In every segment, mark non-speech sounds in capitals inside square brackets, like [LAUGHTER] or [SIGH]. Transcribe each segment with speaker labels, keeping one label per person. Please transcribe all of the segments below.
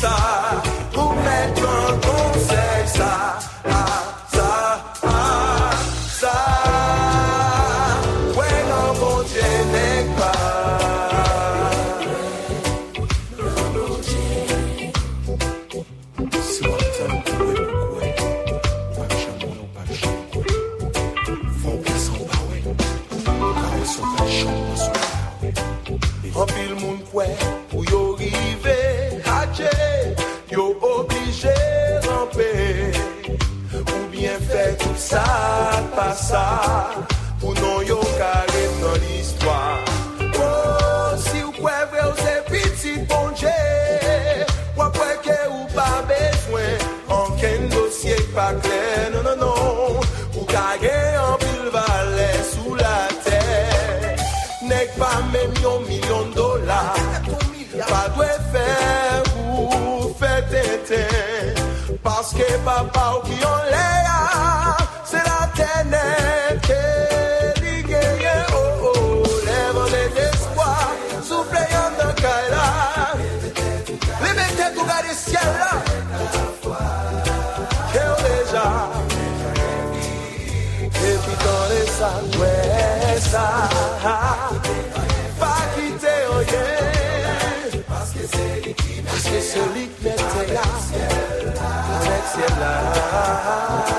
Speaker 1: Mwen sa pa sa Pou nou yo karet nan l'histoire. Oh, pa klen, non, non, non Ou kage an pil vale Sou la ter Nek pa men yon milyon dola Pa dwe fe ou fe tete Paske pa pa ou Pa kite oye Paske se li ki mette ya Avec siel la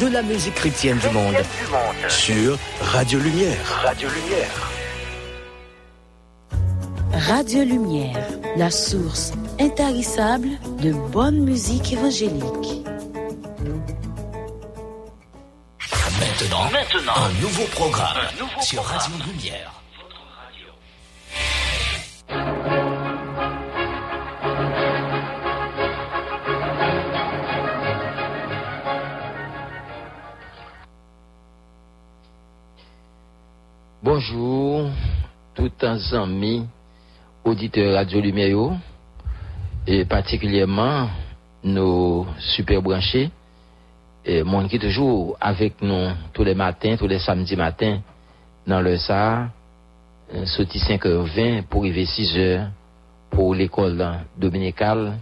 Speaker 2: de la musique chrétienne du monde.
Speaker 3: Du monde.
Speaker 1: Sur Radio Lumière.
Speaker 3: Radio Lumière.
Speaker 4: Radio Lumière, la source intarissable de bonne musique évangélique.
Speaker 2: Maintenant,
Speaker 3: Maintenant,
Speaker 2: un nouveau programme
Speaker 3: Un nouveau
Speaker 2: sur
Speaker 3: programme.
Speaker 2: Radio Lumière.
Speaker 5: Bonjour, tout un amis auditeurs Radio Lumière et particulièrement nos super branchés, et monde qui toujours avec nous tous les matins, tous les samedis matins dans le ça, euh, sorti 5h20 pour arriver 6h pour l'école dominicale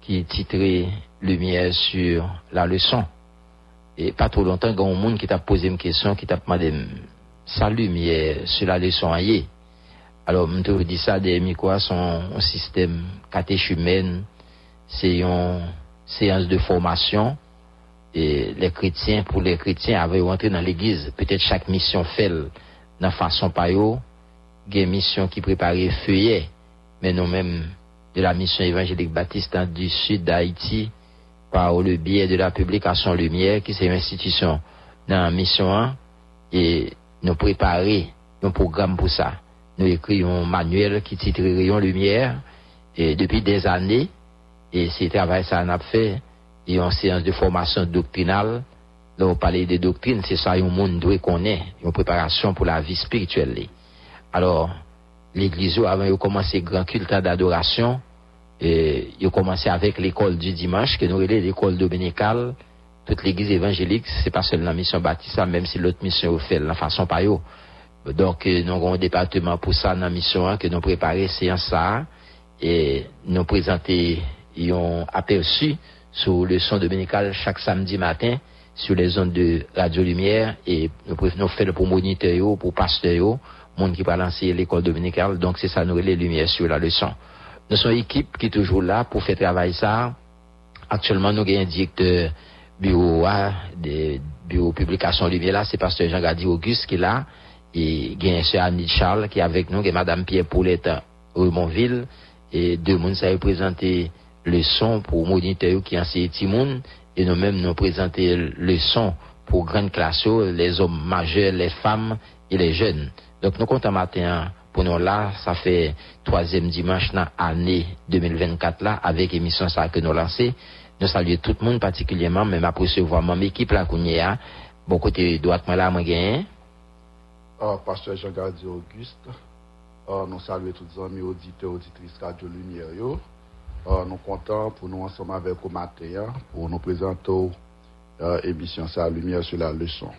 Speaker 5: qui est titrée Lumière sur la leçon. Et pas trop longtemps, il y a un monde qui t'a posé une question, qui t'a demandé sa lumière sur la leçon ailleurs. Alors, je te dis ça, des quoi son un système catéchumène, c'est une séance de formation. Et les chrétiens, pour les chrétiens, avaient rentré dans l'église. Peut-être chaque mission fait dans façon par yo. Il y a une mission qui préparait feuillet. Mais nous même de la mission évangélique baptiste du sud d'Haïti, par le biais de la publication Lumière, qui c'est une institution dans mission 1, et nous préparer un programme pour ça. Nous écrivons un manuel qui titre Rayon Lumière et depuis des années et c'est travail ça a fait et en séance de formation doctrinale là on parlait de doctrine c'est ça un monde doit connaître une préparation pour la vie spirituelle alors l'église avant de commencer grand culte d'adoration et il a commencé avec l'école du dimanche que nous l'école dominicale toute l'église évangélique, c'est pas seulement la mission baptiste, même si l'autre mission est fait de la façon par eux. Donc, euh, nous avons un département pour ça dans la mission 1 que nous préparé séance ça et nous présenter un aperçu sur le son dominical chaque samedi matin sur les ondes de Radio Lumière et nous nous faisons pour moniteur, pour pasteur, monde qui va lancer l'école dominicale. Donc, c'est ça, nous les lumières sur la leçon. Nous sommes une équipe qui est toujours là pour faire travailler ça. Actuellement, nous avons un directeur bureau de bureau publication lumière là, c'est pasteur Jean Gadi Auguste qui est là. Et un sœur Annie Charles qui est avec nous, est madame Pierre Paulette Ramonville. Et deux monde ça représenté le son pour moniteur qui enseigne Timoun. Et nous-mêmes nous présenter le son pour grande classe, les hommes majeurs, les femmes et les jeunes. Donc nous comptons matin pour nous là, ça fait troisième dimanche dans l'année 2024 là, avec émission ça que nous lancé. Nou salye tout moun patikilyeman, men apresevo man mekip la kounye a, bon kote doatman la man genyen.
Speaker 6: Ah, Pastor Jean-Gardi Auguste, ah, nou salye tout zanmi audite, auditrice Radio Lumière yo. Ah, nou kontan pou nou ansama vek ou mater, pou nou prezento emisyon sa Lumière sur la leçon.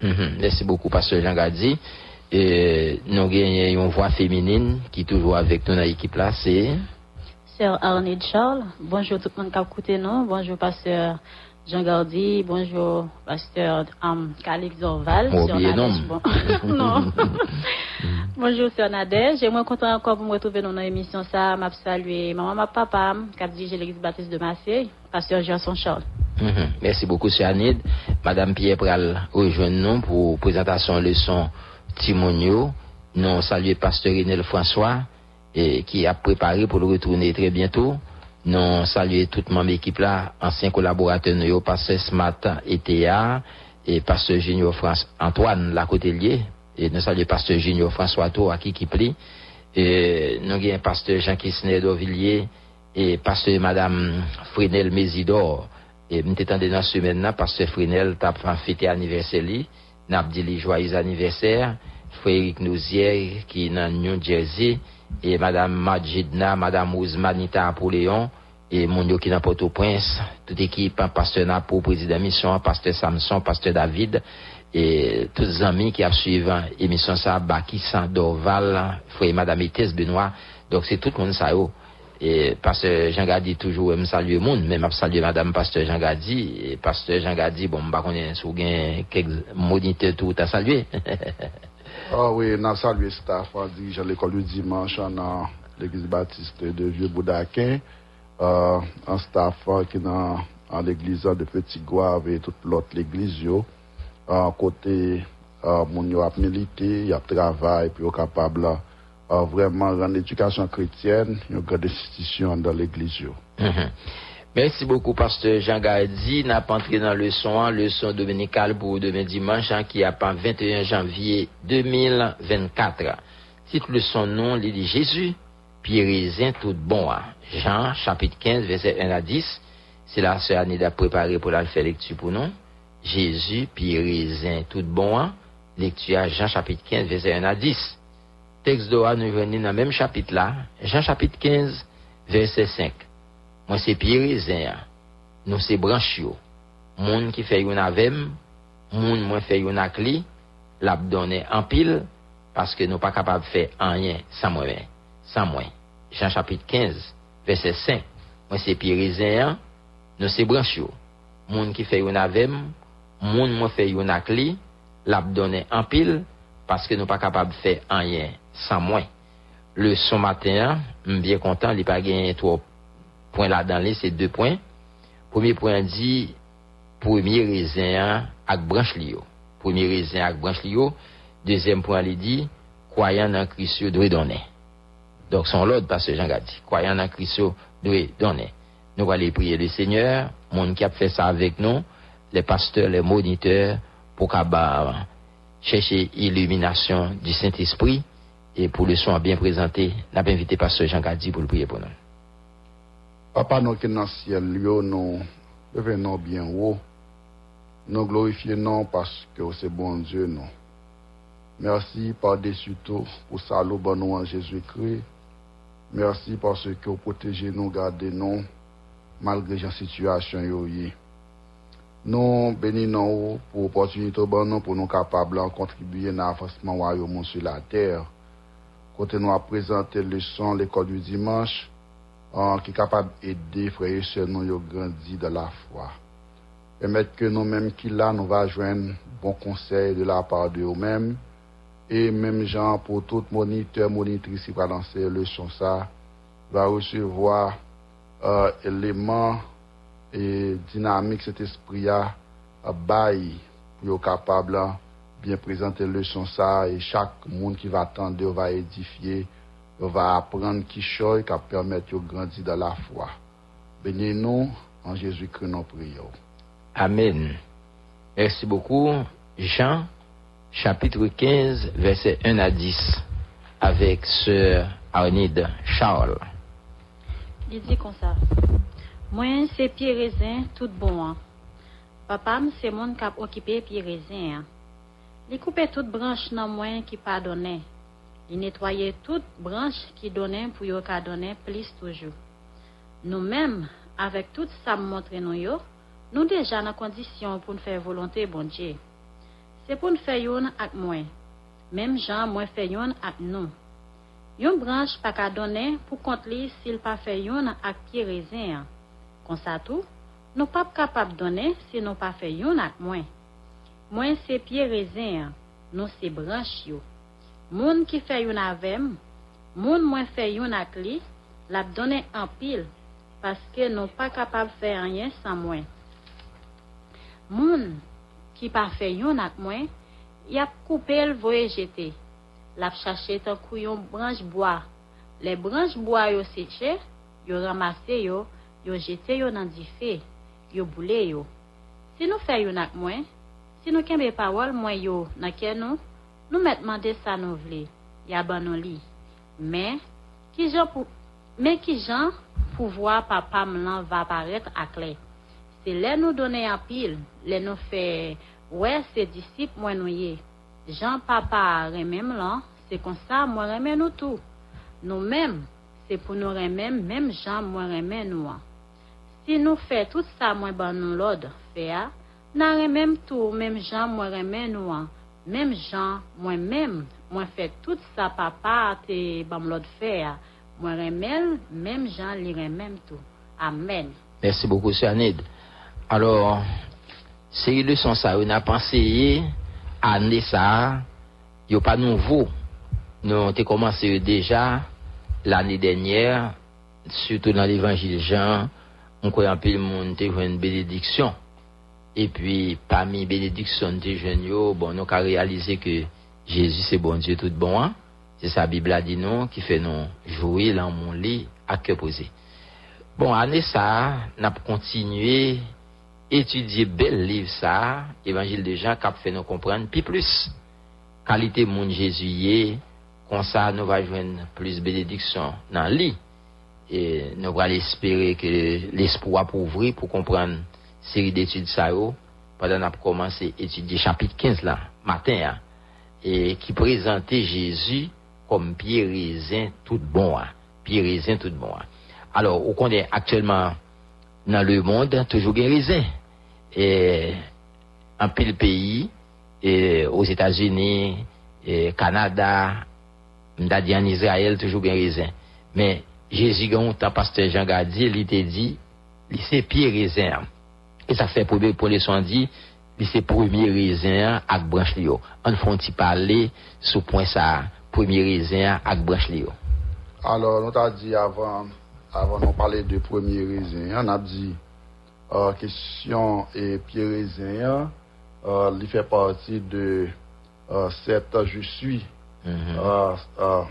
Speaker 5: Mm -hmm. Merci beaucoup Pastor Jean-Gardi. Euh, nou genyen yon voix féminine ki toujou avek nou na ekip la, se... c'est...
Speaker 7: Sœur Arnid Charles, bonjour tout le monde qui a écouté nous, bonjour pasteur Jean Gardi, bonjour pasteur um, Calix Orval.
Speaker 5: Bon,
Speaker 7: Sœur [LAUGHS] bon. non. [LAUGHS] bonjour sœur Nadège, j'aimerais content encore pour me retrouver dans l'émission ça, m'a salué maman, ma papa, qui a dirigé l'église baptiste de Marseille, pasteur Janson Charles.
Speaker 5: Mhm. Merci beaucoup, Sir Anid. Madame Pierre Pral rejoindre nous pour présentation leçon Timonio. Nous saluons Pasteur Renel François et qui a préparé pour le retourner très bientôt. Nous saluons toute mon équipe là, anciens collaborateurs, nous, Pasteur Smart et Théa et Pasteur Junior France Antoine Lacotelier. Et nous saluons Pasteur Junior François To à qui qui plie. Et nous avons Pasteur Jean Kisner d'Auvilliers et Pasteur Madame Frenel Mésidor. Et nous t'étendons dans ce semaine là, Pasteur Frenel t'a fêté anniversaire li, n'a dit joyeux anniversaire, Frédéric Nouzier qui est dans New Jersey, et Madame Majidna, Madame Ouzmanita Apoléon, et mon yo qui est dans Port-au-Prince, toute équipe, hein, Pasteur Napo, président mission, Pasteur Samson, Pasteur David, et tous les amis qui ont suivi l'émission ça, Baki Dorval, Frère Madame Ethès Benoît, donc c'est tout le monde ça yo. Et pasteur Jean Gadi toujours me salue le monde, même saluer madame pasteur Jean Gadi, et pasteur Jean Gadi, bon, bah, on est sous quelques moniteurs tout à saluer. [LAUGHS]
Speaker 6: Ah oui, nous saluons staff en dirigeant l'école du dimanche dans l'église baptiste de Vieux-Boudaquin, euh, un staff qui est dans en l'église de Petit Gouave et toute l'autre l'église, euh, côté euh, mon a milité, y a travail, puis yo capable euh, vraiment rendre l'éducation chrétienne une grande institution dans l'église. yo.
Speaker 5: Mhm. Merci beaucoup, Pasteur Jean Gardi. N'a pas entré dans le son, hein, leçon dominicale pour demain dimanche, hein, qui a pas 21 janvier 2024. Titre le son nom, il dit Jésus, puis tout bon. hein. Jean, chapitre 15, verset 1 à 10. C'est la sœur Annie a préparé pour la faire lecture pour nous. Jésus, puis tout bon. hein. Lecture à Jean, chapitre 15, verset 1 à 10. Texte d'Oa nous venons dans le même chapitre là. Jean, chapitre 15, verset 5. Mwen se pi rezen, nou se branch yo. Moun ki fe yon avem, moun mwen fe yon ak li, lap donen an pil, paske nou pa kapab fe anyen san mwen. San mwen. Jean chapit 15, verset 5. Mwen se pi rezen, nou se branch yo. Moun ki fe yon avem, moun mwen fe yon ak li, lap donen an pil, paske nou pa kapab fe anyen san mwen. Le son matin, m bien kontan li pa genyen trop gagné trois points là dans les, c'est deux points. Premier point dit, premier raisin avec branche lio. Premier raisin avec branche lio. Deuxième point, il dit, croyant dans Christ doit donner. Donc, son l'ordre, parce que Jean a dit, croyant dans Christ doit donner. Nous allons prier le Seigneur, monde qui a fait ça avec nous, les pasteurs, les moniteurs, pour qu'à chercher illumination du Saint-Esprit et pour le soin bien présenté, n'a pas invité pasteur Jean Gadi pour le prier pour nous.
Speaker 6: Papa, nous qui sommes dans le ciel, nous revenons bien haut. Nous glorifions non parce que c'est bon Dieu, non. Merci par-dessus tout pour salut bon nous en Jésus-Christ. Merci parce que vous protégez nous, gardez nous, malgré la situation. Nous bénissons pour l'opportunité bon pour nous capables de contribuer à l'avancement royaume sur la terre. Quand nous a présenté le son l'école du dimanche, an ki kapab ede freye se nou yo grandi de la fwa. Emet ke nou menm ki la nou va jwen bon konsey de la par de yo menm, e menm jan pou tout moniteur, monitris si pralanse le son sa, va resevoa euh, eleman e dinamik set espri ya euh, bayi pou yo kapab la bien prezante le son sa e chak moun ki va tende yo va edifiye on va apprendre qui chose qui permettre de grandir dans la foi. Bénis-nous en Jésus-Christ, nous prions.
Speaker 5: Amen. Merci beaucoup. Jean, chapitre 15, verset 1 à 10, avec Sœur Arnide Charles.
Speaker 7: Il dit comme ça. Moi, c'est pied raisin, tout bon. hein. Papa, c'est mon qui a occupé pied raisin. hein. Il coupait toute branche dans moi qui pardonnait. Il nettoyait toute branche qui donnait pour yo ka donner plus toujours. Nous-mêmes, avec tout ça montré nous yo, nous déjà dans condition pour nous faire volonté bon Dieu. C'est pour nous faire yon ak moi. Même Jean moi fait yon ak nous. Yon branche pas ka donner pour compte li s'il pas fait yon ak pied raisin. Comme ça tout, nous pas capable donner si nous pas fait yon ak moi. Moi c'est pied raisin, nous c'est branche yo. Moun ki fè yon avèm, moun mwen fè yon ak li, lap donè an pil, paske nou pa kapab fè anyen san mwen. Moun ki pa fè yon ak mwen, yap koupe el voye jete, lap chache tan kou yon branj boya. Le branj boya yo seche, yo ramase yo, yo jete yo nan di fe, yo boule yo. Si nou fè yon ak mwen, si nou kenbe pawol mwen yo, na ken nou, nou met mande sa nou vle, ya ban nou li. Men, ki jan pou, men ki jan pou vwa papa mlan va paret ak le. Se le nou done apil, le nou fe, we se disip mwen nou ye. Jan papa remem lan, se konsa mwen remen nou tou. Nou men, se pou nou remen, men jan mwen remen nou an. Si nou fe tout sa mwen ban nou lod, fe a, nan remen tou, men jan mwen remen nou an. Mem jan, mwen mem, mwen fè tout sa papa te bam lot fè ya. Mwen remel, mem jan li remem tou. Amen.
Speaker 5: Mersi bokou, Sanid. Alors, se yi leson sa yo na panseye, ane sa, yo pa nouvo. Nou te komanse yo deja, l'ane denyer, sütou nan l'Evangile Jean, mwen koyan pil moun te jwen benediksyon. Et puis, parmi bénédiction de jeunes, yo, bon, nous avons réalisé que Jésus, c'est bon Dieu tout bon. Hein? C'est la Bible a dit non, qui fait nous jouer dans mon lit à cœur posé. Bon, année ça, nous avons continué étudier bel livre ça, Évangile de Jean, qui a fait nous comprendre, puis plus qualité monde Jésus comme ça nous va joindre plus bénédiction dans le lit. Et nous allons espérer que l'espoir pour ouvrir pour comprendre série d'études ça pendant a commencé étudier chapitre 15 là, matin, hein, et qui présentait Jésus comme raisin tout bon, hein, pied raisin tout bon. hein. Alors, on connaît actuellement dans le monde toujours des. Et en pile pays, aux États-Unis, et Canada, dit en Israël, toujours raisin. Mais Jésus, quand pasteur Jean Gadi, il t'a dit, il c'est pied raisin. E sa fe pou be pou le son di, li se premier rezen ak branch li yo. An fon ti pale sou pon sa premier rezen ak branch li yo.
Speaker 6: Alors, nou ta di avan, avan nou pale de premier rezen, an ap di, uh, kesyon e piye rezen, uh, li fe parti de uh, set euh, je suis, mm -hmm.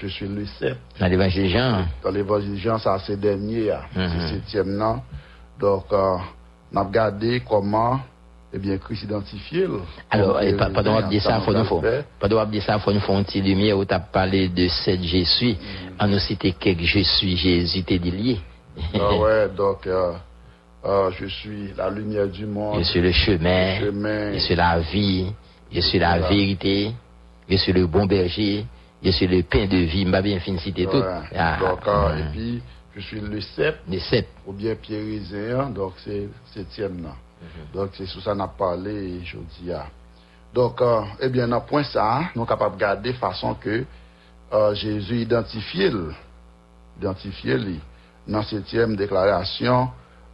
Speaker 6: je suis le set.
Speaker 5: Nan l'Evangile Jean.
Speaker 6: Nan l'Evangile Jean, sa se
Speaker 5: denye,
Speaker 6: se septième nan. Dok, an, on a regardé comment, eh bien, Christ identifié.
Speaker 5: Alors,
Speaker 6: comme
Speaker 5: eh, pa-
Speaker 6: pied
Speaker 5: pardon, dire ça, faut nous pardon, on dire ça, faut nous faire une petite lumière où t'as parlé de cette je suis. On nous cité quelques je suis Jésus t'es lié.
Speaker 6: Ah [LAUGHS] ouais, donc, euh, euh, je suis la lumière du monde.
Speaker 5: Je suis le chemin,
Speaker 6: Le chemin.
Speaker 5: je suis la vie, je suis la vérité, je suis le bon berger, je suis le pain de vie, m'a bien fini de citer tout. Ah,
Speaker 6: donc,
Speaker 5: mm.
Speaker 6: et puis, je suis le sept,
Speaker 5: Les sept.
Speaker 6: ou bien Pierre Raisin, donc c'est septième.
Speaker 5: Mhm.
Speaker 6: Donc, c'est sur ça qu'on a parlé aujourd'hui. ah. Donc, euh, eh bien, dans le point ça, nous sommes capables de garder façon que euh, Jésus identifié, le- identifié lui. dans la septième déclaration,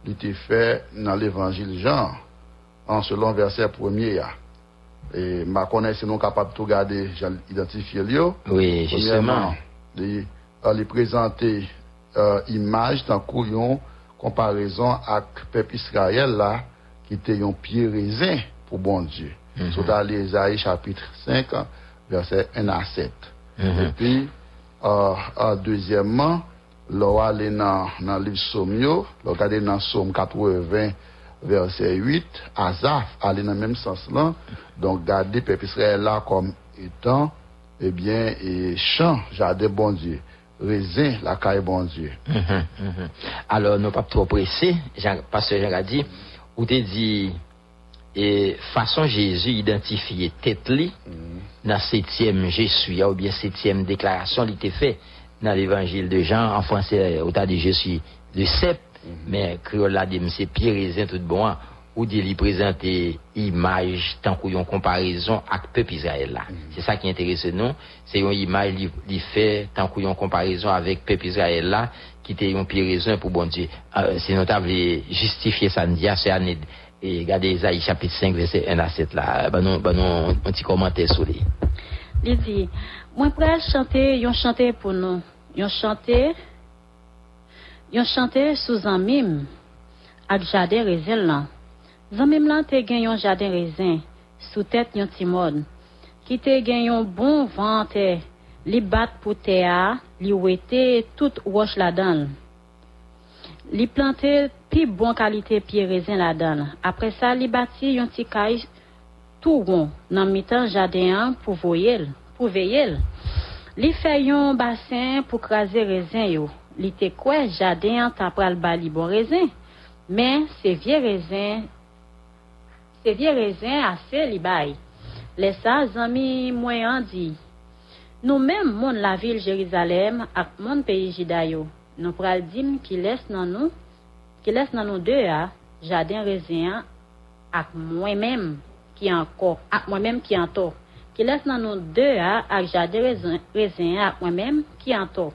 Speaker 6: il était fait dans l'évangile Jean, en selon verset premier. ah. Et ma connaissance, nous sommes capables de tout garder, identifié lui.
Speaker 5: Oui, justement.
Speaker 6: Euh, les présenter euh, image dans couillon comparaison avec peuple Israël là qui était un pied raisin pour bon Dieu. C'est dans l'Ésaïe chapitre 5 hein, verset 1 à 7.
Speaker 5: Mhm.
Speaker 6: Et puis euh, euh, deuxièmement, là aller dans dans le livre Somme yo, là regarder dans Somme 80 verset 8, Asaph aller dans le même sens là. Donc garder peuple Israël là comme étant eh bien, et champ, jardin bon Dieu. Raisin, la caille bon Dieu.
Speaker 5: Mhm, mhm. Alors, nous pas trop pressés, Jean, pasteur Jean a dit, ou t'es dit, et façon Jésus identifier tête li, dans septième je suis, ou bien septième déclaration, il était fait dans l'évangile de Jean, en français, ou t'as dit je suis le sept, mais créole là dit, c'est Pierre raisin tout bon. Ou dit, il présenter image, tant qu'on y a une comparaison avec peuple Israël là. C'est ça qui intéresse nous, c'est une image, il il fait, tant qu'on y a une comparaison avec peuple Israël là, qui était un Pierre raisin pour bon Dieu. Euh, c'est notable de justifier ça, c'est année, et regardez Isaïe chapitre 5, verset 1 à 7 là, ben nous, ben nous, un petit commentaire sur les.
Speaker 7: Il dit, moi pral chanter, yon chanter pour nous. Yon chanter, yon chanter sous un mime, ak jardin raisin lan. Zanmim lan te gen yon jaden rezin, sou tet yon timon, ki te gen yon bon vante, li bat pou te a, li wete tout wosh la dan. Li plante pi bon kalite pi rezin la dan. Apre sa, li bati yon ti kaj tou ron nan mitan jaden an pou voyel, pou veyel. Li fè yon basen pou kraze rezin yo. Li te kwe jaden an tapral bali bon rezin, men se vie rezin se vie rezen ase li bay. Le sa zami mwen an di. Nou men moun la vil Jerizalem ak moun peyi jidayo. Nou pral dim ki les nan nou, ki les nan nou de a, jaden rezen ak mwen men ki an ko, ak mwen men ki an to. Ki les nan nou de a, ak jaden rezen, rezen ak mwen men ki an to.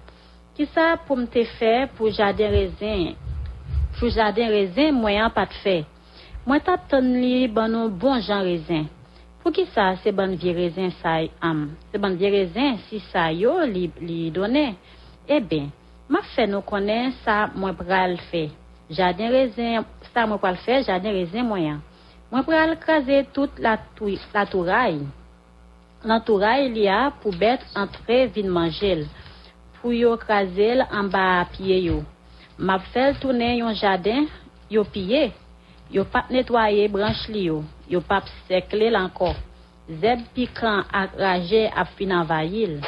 Speaker 7: Ki sa pou mte fe pou jaden rezen, pou jaden rezen mwen an pat fe. Mwen tap ton li ban nou bon jan rezin. Pou ki sa se ban vie rezin sa am? Se ban vie rezin si sa yo li, li donen? E ben, ma fe nou konen sa mwen pral fe. Jaden rezin, sa mwen pral fe, jaden rezin mwen an. Mwen pral kaze tout la, tou, la touray. Lan touray li a pou bet antre vin manjel. Pou yo kaze l an ba piye yo. Ma fel tounen yon jaden, yo piye. Yo pap netwaye branch li yo, yo pap sekle lanko. Zeb pikran ak raje ap finan vayil.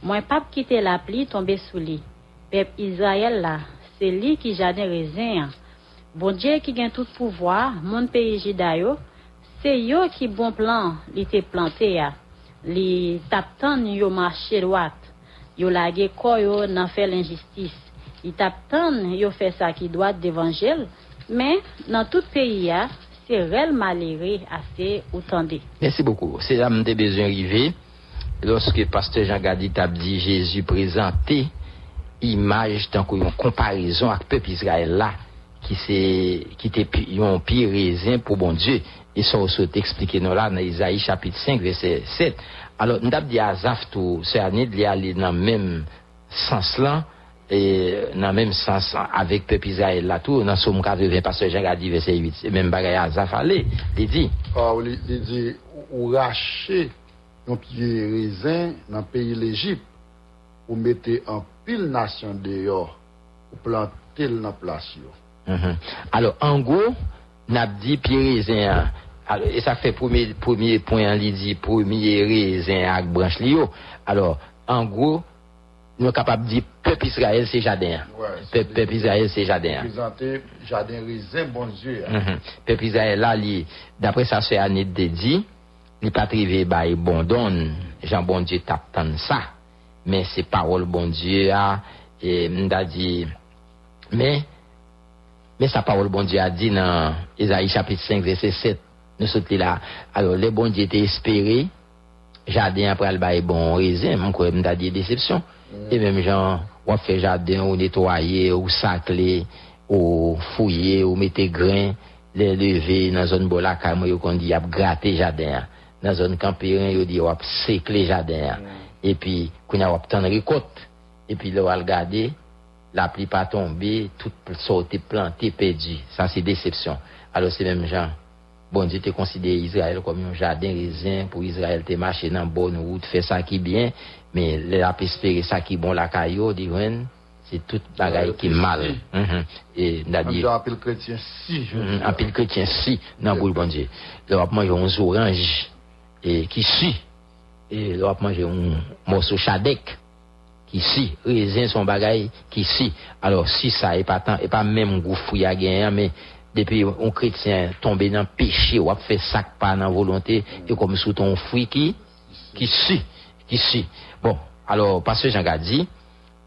Speaker 7: Mwen pap kite la pli tombe sou li. Pep Izrael la, se li ki jade rezen an. Bon Dje ki gen tout pouvoi, moun peyi jida yo, se yo ki bon plan li te plante ya. Li tap tan yo mache lwat. Yo lage koyo nan fe l'injistis. Li tap tan yo fe sa ki doat devanjel, de mais dans tout pays ya, c'est réel malheureux assez autant
Speaker 5: Merci beaucoup. C'est là que j'ai besoin d'arriver. Lorsque pasteur Jean Gadi t'a dit Jésus présenté image tant qu'on comparaison avec le peuple Israël là qui c'est qui était un pire raisin pour bon Dieu et ça aussi expliqué dans Isaïe chapitre 5 verset 7 alors avons dit à Zaf tout c'est année de aller dans même sens là E nan menm sens avèk pep Israel la tou, nan soum 80 pasè jen gadi vese 8, menm bagay a zafale, li di.
Speaker 6: Ah, ou li di, ou rache yon piye rezen nan peyi l'Egypte, ou mette an pil nasyon deyo, ou plante l nan plasyon. Mm
Speaker 5: -hmm. Alors, an gwo, nap di piye rezen an, Alors, et ça fait premier, premier point, il dit premier raisin avec branche lio. Alors, en gros, nous sommes capables de dire peuple Israël c'est jardin.
Speaker 6: Ouais,
Speaker 5: Peuple, Israël c'est jardin.
Speaker 6: Présenter jardin raisin, bon Dieu. hein.
Speaker 5: Mhm. Peuple Israël là, d'après ça, c'est Anit de dit, il pas trivé by bon don, Jean bon Dieu tape tant ça. Mais c'est parole bon Dieu a, et m'da dit, mais, mais sa parole bon Dieu a dit dans Isaïe chapitre 5 verset 7, nous sommes là. Alors, les bon Dieu étaient espérés, jardin après le bail bon raisin, mon m'da dit déception. Et même gens, on fait jardin, ou nettoyer, ou sacler, ou fouiller, ou mettre grain, les lever dans zone bolaka, qu'on dit, a gratter jardin. Dans zone campérin, yo dit, a sécler jardin. Et puis, qu'on a obtenu récolte. Et puis, on va regarder, la pluie pas tombée, tout sorti, planté, perdu. Ça, c'est déception. Alors, c'est même gens. Bon Dieu te considère Israël comme un jardin raisin pour Israël te marcher dans bonne route, faire ça qui bien, mais les a espérer ça qui bon la caillou, dit c'est tout bagaille qui mal. Mhm. Et dit
Speaker 6: un pile chrétien, si,
Speaker 5: Mhm, un pile chrétien si. Dans boule bon Dieu. Là on manger un orange. Et qui si? Et là on un morceau chadek qui si? Raisin son bagaille qui si. Alors si ça est pas tant et pas même goût à gagner mais depuis un chrétien tombé dans péché ou a fait ça pas dans volonté et comme sous ton fruit qui? Qui si? Qui si? Bon alors parce que Jean dit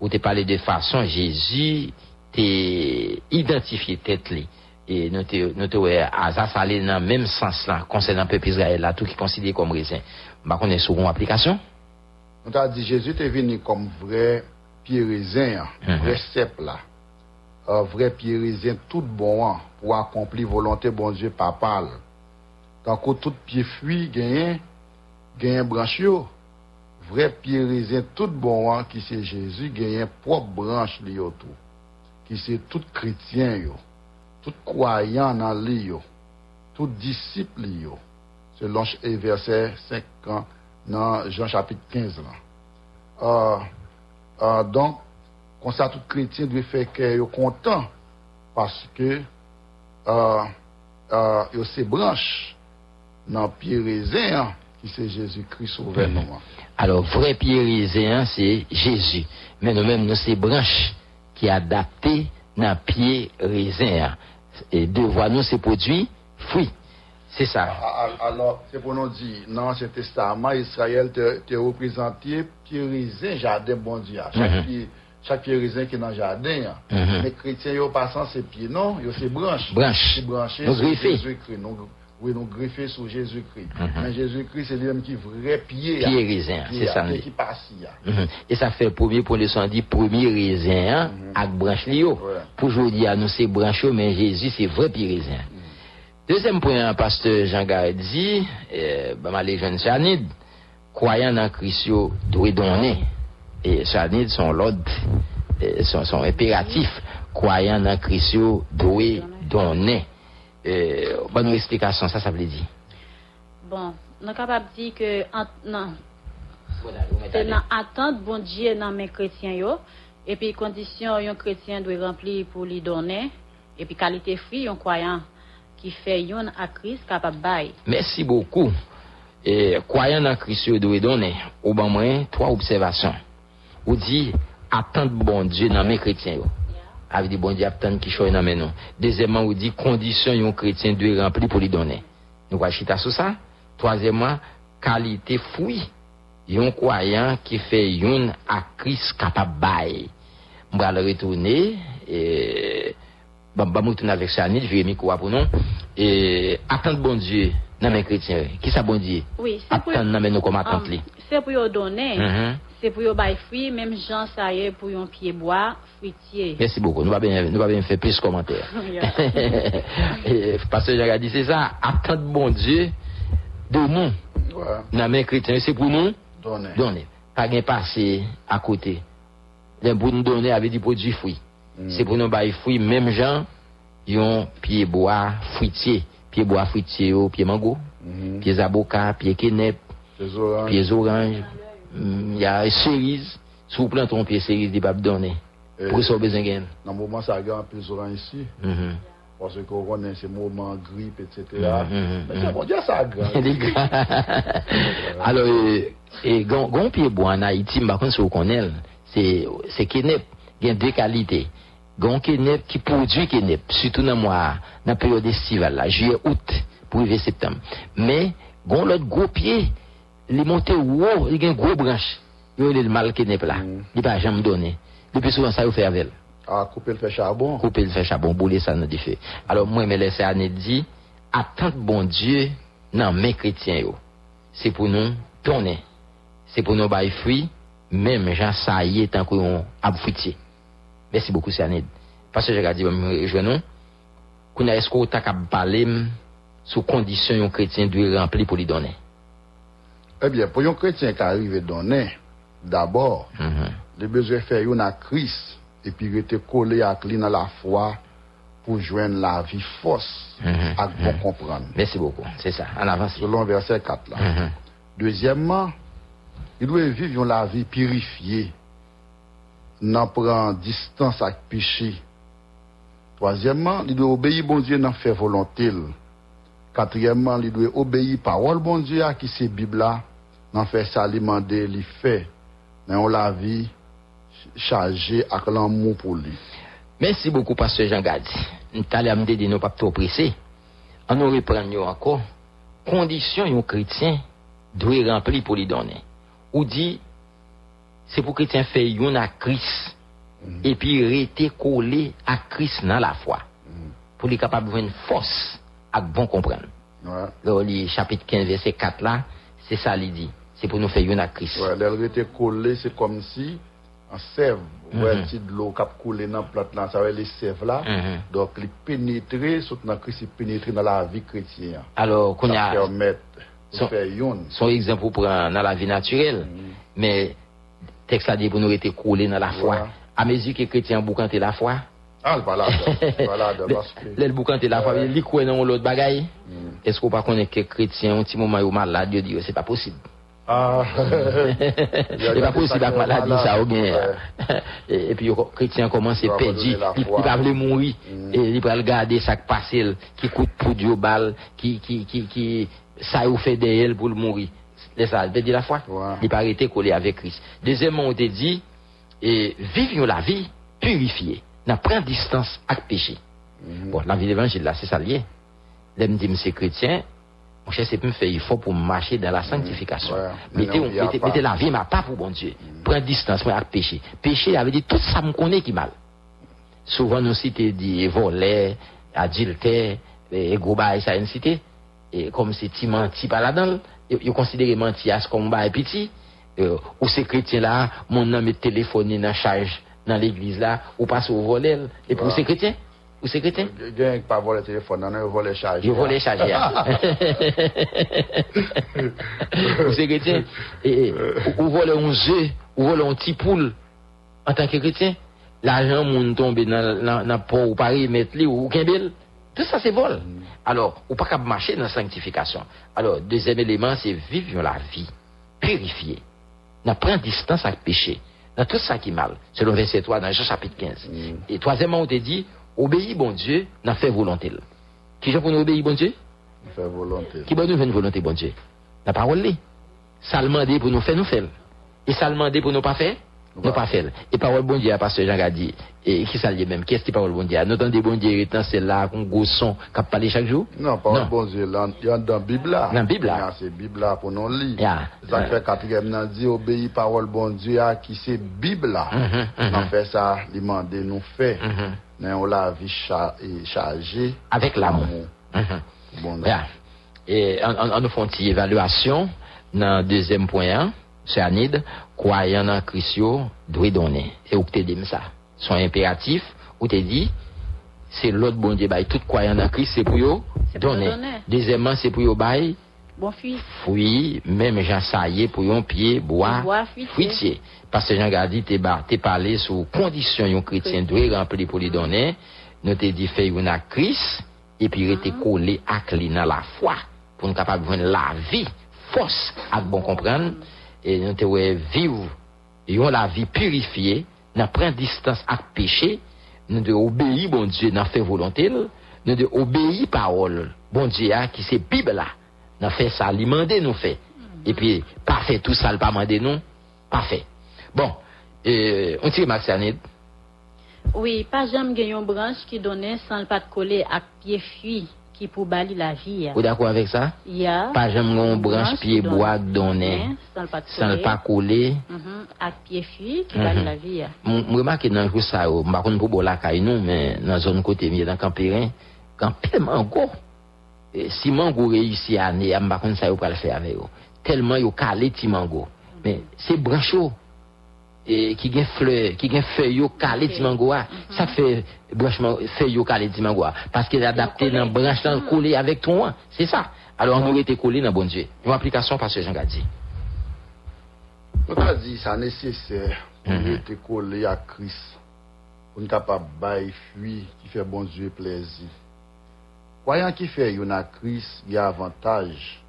Speaker 5: ou te parlé de façon Jésus t'es identifié tête et nous ça ça allait dans le même sens là concernant le peuple Israël là tout qui est considéré comme raisin bah qu'on est sur une application
Speaker 6: On t'a dit, Jésus est venu comme vrai pied raisin, hein,
Speaker 5: Mhm.
Speaker 6: vrai cep là. Un vrai pied raisin tout bon hein, pour accomplir volonté bon Dieu papal. Tant que tout pied fuit, gagne, gagne branche Vre pierizien tout bon an ki se Jezu genyen prop branche li yo tou. Ki se tout kretyen yo, tout kwayan nan li yo, tout disip li yo. Se lonj e verse 5 an nan Jean chapit 15 lan. Uh, uh, Don, konsa tout kretyen dwe feke yo kontan paske uh, euh, yo se branche nan pierizien an c'est Jésus-Christ sauveur nous. hein.
Speaker 5: Alors, vrai raisin, c'est Jésus. Mais nous-mêmes, nous, c'est branche qui est adapté dans pied raisin. Et devoir nous, c'est produit fruit. C'est ça.
Speaker 6: A- a- Alors, c'est pour nous dire, dans l'Ancien Testament, Israël te, représenté raisin, jardin bon Dieu. Chaque
Speaker 5: Mhm.
Speaker 6: pied raisin qui est dans le jardin. hein. Mais chrétiens, yo pas sans ces pieds, non, yo c'est branche.
Speaker 5: Branche.
Speaker 6: C'est branché.
Speaker 5: Nous,
Speaker 6: oui, nous greffer sur Jésus-Christ.
Speaker 5: Mhm.
Speaker 6: Mais Jésus-Christ, c'est lui-même qui vrai pied.
Speaker 5: Pied
Speaker 6: hein.
Speaker 5: raisin, c'est ça,
Speaker 6: hein, qui passe. hein.
Speaker 5: Mhm. Et ça fait premier pour le son dit premier raisin hein, avec branche li yo.
Speaker 6: Ouais.
Speaker 5: Pour aujourd'hui, à nous c'est branche mais Jésus c'est vrai pied raisin. Deuxième point, pasteur Jean dit, euh, ben, ma légende Chanid, croyant dans Christ doit donner. Et Chanid son l'ordre euh, son, son impératif, croyant dans Christ, doit donner. Euh, bonne explication, ça, ça veut dire.
Speaker 7: Bon, nou kapap di ke ant, nan, se nan attente bon Dieu nan men chrétien yo, epi kondisyon yon chrétien dwe rempli pou li donen, epi kalite fri yon kwayan ki fe yon a Christ kapap bay.
Speaker 5: Merci beaucoup. Et croyant dans Christ, devez donner au bon moyen trois observations. Ou dit, attendre bon Dieu dans mes chrétiens. yo. Avec dit bon Dieu, attendre qui choisit dans noms. Deuxièmement, ou dit, condition yon chrétien doit remplir pour lui donner. Nous allons chita sur ça. Troisièmement, qualité fruit. Yon croyant qui fait yon à Christ capable bail. Je vais le retourner. Et, bon, je retourner avec je vais micro pour nous. Et, attendre bon Dieu dans mes chrétiens. Qui ça bon Dieu?
Speaker 7: Oui, se pou
Speaker 5: Attendre dans mes noms comme attente li.
Speaker 7: um, se pou yo donen,
Speaker 5: Mhm.
Speaker 7: se pou yo bay fri, menm jan sa ye pou yon pied bois, fruitier.
Speaker 5: Merci beaucoup. Nous va bien, nous va bien faire plus de commentaires. [LAUGHS] [LAUGHS] Et Pasteur Jacques dit, c'est ça, attendre bon Dieu de nous,
Speaker 6: Ouais,
Speaker 5: dans mes chrétiens, c'est pour nous
Speaker 6: donner.
Speaker 5: donner. Pas gain passer à côté. Les pour nous donner avait dit produit fruit.
Speaker 6: Mm.
Speaker 5: C'est pour nous bailler fruit, même gens, yon pied bois fruitier. pied bois fruitier, oh, pied mango, mm -hmm. pied aboka,
Speaker 6: pied kenep,
Speaker 5: pied orange. Il mm, y a cerise. Si vous plantez un pied cerise, il ne pas
Speaker 6: donner.
Speaker 5: Pour ça, besoin de
Speaker 6: Dans le moment, ça gagne plus orange ici.
Speaker 5: Mm -hmm.
Speaker 6: Parce que connaît ces moments grippe, etc.
Speaker 5: Mm
Speaker 6: -hmm.
Speaker 5: Mm-hmm, Mais
Speaker 6: c'est bon Dieu, ça gagne. [LAUGHS] [LAUGHS]
Speaker 5: Alors, euh, et grand pied bois en Haïti, par contre, si vous connaissez, c'est kenep. Il y a deux qualités. Gon kenep ki prodwi kenep, sütou nan mwa nan peryode estival la, juye out pou yve septem. Me, gon lot gwo pye, li monte wou, li gen gwo branche, yo li mal kenep la,
Speaker 6: mm.
Speaker 5: li pa jam done. Li pi souvan sa yo fè avèl.
Speaker 6: A, ah, koupe l fè chabon.
Speaker 5: Koupe l fè chabon, boule sa nan di fè. Alors mwen me lese ane di, atante bon Diyo nan men kretien yo. Se pou nou tonen, se pou nou bay fwi, menm jan sa ye tankou yon ap fwitye. Merci beaucoup, Annette. Parce que j'ai dit, je nous, qu'on a est-ce qu'on t'a mm, sous condition un chrétien doit remplir pour lui donner?
Speaker 6: Eh bien, pour un chrétien qui arrive à donner, d'abord,
Speaker 5: Mhm.
Speaker 6: le besoin faire une à Christ et puis rester collé à lui dans la foi pour joindre la vie force
Speaker 5: Mhm,
Speaker 6: à bon comprendre.
Speaker 5: Merci beaucoup, c'est ça. En avance.
Speaker 6: Selon verset 4 là.
Speaker 5: Mhm.
Speaker 6: Deuxièmement, il doit vivre la vie purifiée, n'en prend distance avec péché. Troisièmement, il doit obéir bon Dieu dans faire volonté. Quatrièmement, il doit obéir parole bon Dieu à qui c'est Bible là, dans faire s'alimenter, il fait dans la vie chargée avec l'amour pour lui.
Speaker 5: Merci beaucoup, Pasteur Jean Gadi. Nous allons me dire nous pas trop pressés. On nous reprend yo encore. Condition un chrétien doit remplir pour lui donner. Ou dit, c'est pour chrétien faire yon à Christ. Et puis rester collé à Christ dans la foi. Pour lui capable de une force à bon comprendre.
Speaker 6: Ouais.
Speaker 5: Là, le chapitre 15, verset 4 là, c'est ça qu'il dit. C'est pour nous faire yon à Christ.
Speaker 6: Ouais, elle était collée, c'est comme si en sève,
Speaker 5: Mhm.
Speaker 6: ouais, petit de l'eau qui a coulé dans la plante là, ça va les sèves là.
Speaker 5: Mhm.
Speaker 6: Donc, il pénétrer, surtout dans Christ, il pénétrer dans la vie chrétienne.
Speaker 5: Alors, qu'on a,
Speaker 6: permet de
Speaker 5: Son-
Speaker 6: faire yon.
Speaker 5: son exemple pour dans la vie naturelle. Mais, texte a dit pour nous être collés dans la foi. À mesure que les chrétiens boucantent la foi,
Speaker 6: Ah, voilà, voilà,
Speaker 5: le boucantent la foi, ils croient dans l'autre bagaille.
Speaker 6: Mm.
Speaker 5: Est-ce qu'on pas connaît que les chrétiens, un petit moment, ils sont malades, Dieu dit, c'est pas possible.
Speaker 6: Ah, [LAUGHS]
Speaker 5: C'est pas possible avec maladie, ça, ou bien. Et, puis, les chrétiens commencent à perdre, ils ne peuvent mourir,
Speaker 6: Mm.
Speaker 5: et ils peuvent garder ça qui passe, qui coûte pour Dieu balle, qui, qui, qui, qui, ça fait d'elle pour le mourir. C'est ça, il dit la foi. Il pas arrêté collé avec Christ. Deuxièmement, on te dit, et vivons la vie purifiée, n'a prend distance avec le péché.
Speaker 6: Mhm.
Speaker 5: Bon, la vie d'évangile là, c'est ça lié. Là, me dit, monsieur chrétien, mon cher, c'est pour me faire, il faut pour marcher dans la sanctification.
Speaker 6: Ouais.
Speaker 5: Mettez,
Speaker 6: non, il
Speaker 5: la vie, mais pas pour bon Dieu. Prends distance avec péché. Péché, avait dit, tout ça me connaît qui mal. Souvent, nous citons dit voler, adultère, et gros bail, ça, une cité. Et comme c'est menti par là-dedans, ils considèrent menti as comme bail petit. Euh, ou ces chrétiens là, mon nom est téléphoné dans charge dans l'église là, ou passe au volet. Et pour ces chrétiens, ou ces chrétiens,
Speaker 6: Il y a pas voler le téléphone, non, il vole charge.
Speaker 5: je volais charger. Ou c'est chrétien. Ou, voler un jeu, ou voler un petit poule en tant que chrétien. l'argent moun tombe dans dans port ou Paris mettre ou kembel. Tout ça c'est vol. Alors, ou pas capable marcher dans la sanctification. Alors, deuxième élément, c'est vivre la vie purifiée. N'a prend distance avec le péché. Dans tout ça qui est mal. Selon verset 3 dans Jean chapitre 15. Et troisièmement, on te dit, obéis bon Dieu, n'a fait volonté. Qui j'ai pour nous obéir bon Dieu?
Speaker 6: Faire volonté.
Speaker 5: Qui va nous faire une volonté bon Dieu? La parole là. Ça le demande pour nous faire, nous faire. Et ça le demande pour nous pas faire, nous pas faire. Et parole bon Dieu, pasteur Jean a dit, et qui ça même, qu'est-ce qui parole bon Dieu? Nous entendons bon Dieu étant celle-là, qu'on gros son, qui parle chaque jour?
Speaker 6: Non, parole bon Dieu, là, il y a dans la Bible là.
Speaker 5: Dans la Bible, là?
Speaker 6: C'est Bible là pour nous lire. Ça fait quatrième, nan dit, obéis parole bon Dieu à qui c'est Bible là.
Speaker 5: Mhm, mhm.
Speaker 6: On fait ça, demander nous fait.
Speaker 5: Mhm.
Speaker 6: Mais on la vie chargée.
Speaker 5: Avec l'amour.
Speaker 6: Bon.
Speaker 5: Et on, on, on nous fait une évaluation dans le deuxième point, hein, c'est Anid, croyant en Christ, doit donner. Et où tu dit ça? Son impératif, où tu dit, c'est l'autre bon Dieu, bah, tout croyant en Christ, c'est pour
Speaker 7: pour
Speaker 5: donner. Deuxièmement, c'est pour yo bail,
Speaker 7: Bon fils.
Speaker 5: fruit, même Jean Saillé pour yon pied, bois,
Speaker 7: fruitier.
Speaker 5: Parce que Jean Gardi, t'es t'es parlé sur conditions yon chrétien doit remplir pour les donner. Nous t'ai dit fait à Christ, et puis rester collé à clé dans la foi, pour nous capable de la vie, force, à bon comprendre. e nou te wè viv, yon la vi purifiye, nan pren distans ak peche, nou de obeyi bon Diyo nan fe volonté nou, nou de obeyi parol, bon Diyo a ki se bib la, nan fe sa li mande nou fe, e pi pa fe tout sa li pa mande nou, pa fe. Bon, euh, on ti remak sanid?
Speaker 7: Oui, pa jam gen yon branche ki donen san l pat kole ak pie fwi, qui pour bali la vie.
Speaker 5: Vous d'accord avec ça? Pas jamais on branche pied bois donné,
Speaker 7: Hein, sans le pas coller.
Speaker 5: coller.
Speaker 7: Mhm, à pied fui qui
Speaker 5: Mhm.
Speaker 7: bali la vie.
Speaker 5: Mon remarque dans le ça, je ne sais pas pour la caille nous, mais dans la zone côté, mieux dans Campérin, quand mango, et si mango réussit à ne sais pas ça, pas le faire avec eux. Tellement yo calé ti mango. Mais c'est brancho, et qui gen fleur, qui gen feuille calé ti mango, ah. ça fait branchement, feuille calé ti mango, ah. parce qu'il est adapté dans branche dans collé avec toi, c'est ça. Alors on aurait été collé dans bon Dieu. Une application parce que Jean Gadi.
Speaker 6: On a dit ça nécessaire pour être collé à Christ. Pour nous capable fruit qui fait bon Dieu plaisir. Croyant qui fait yon à Christ, il y a avantage.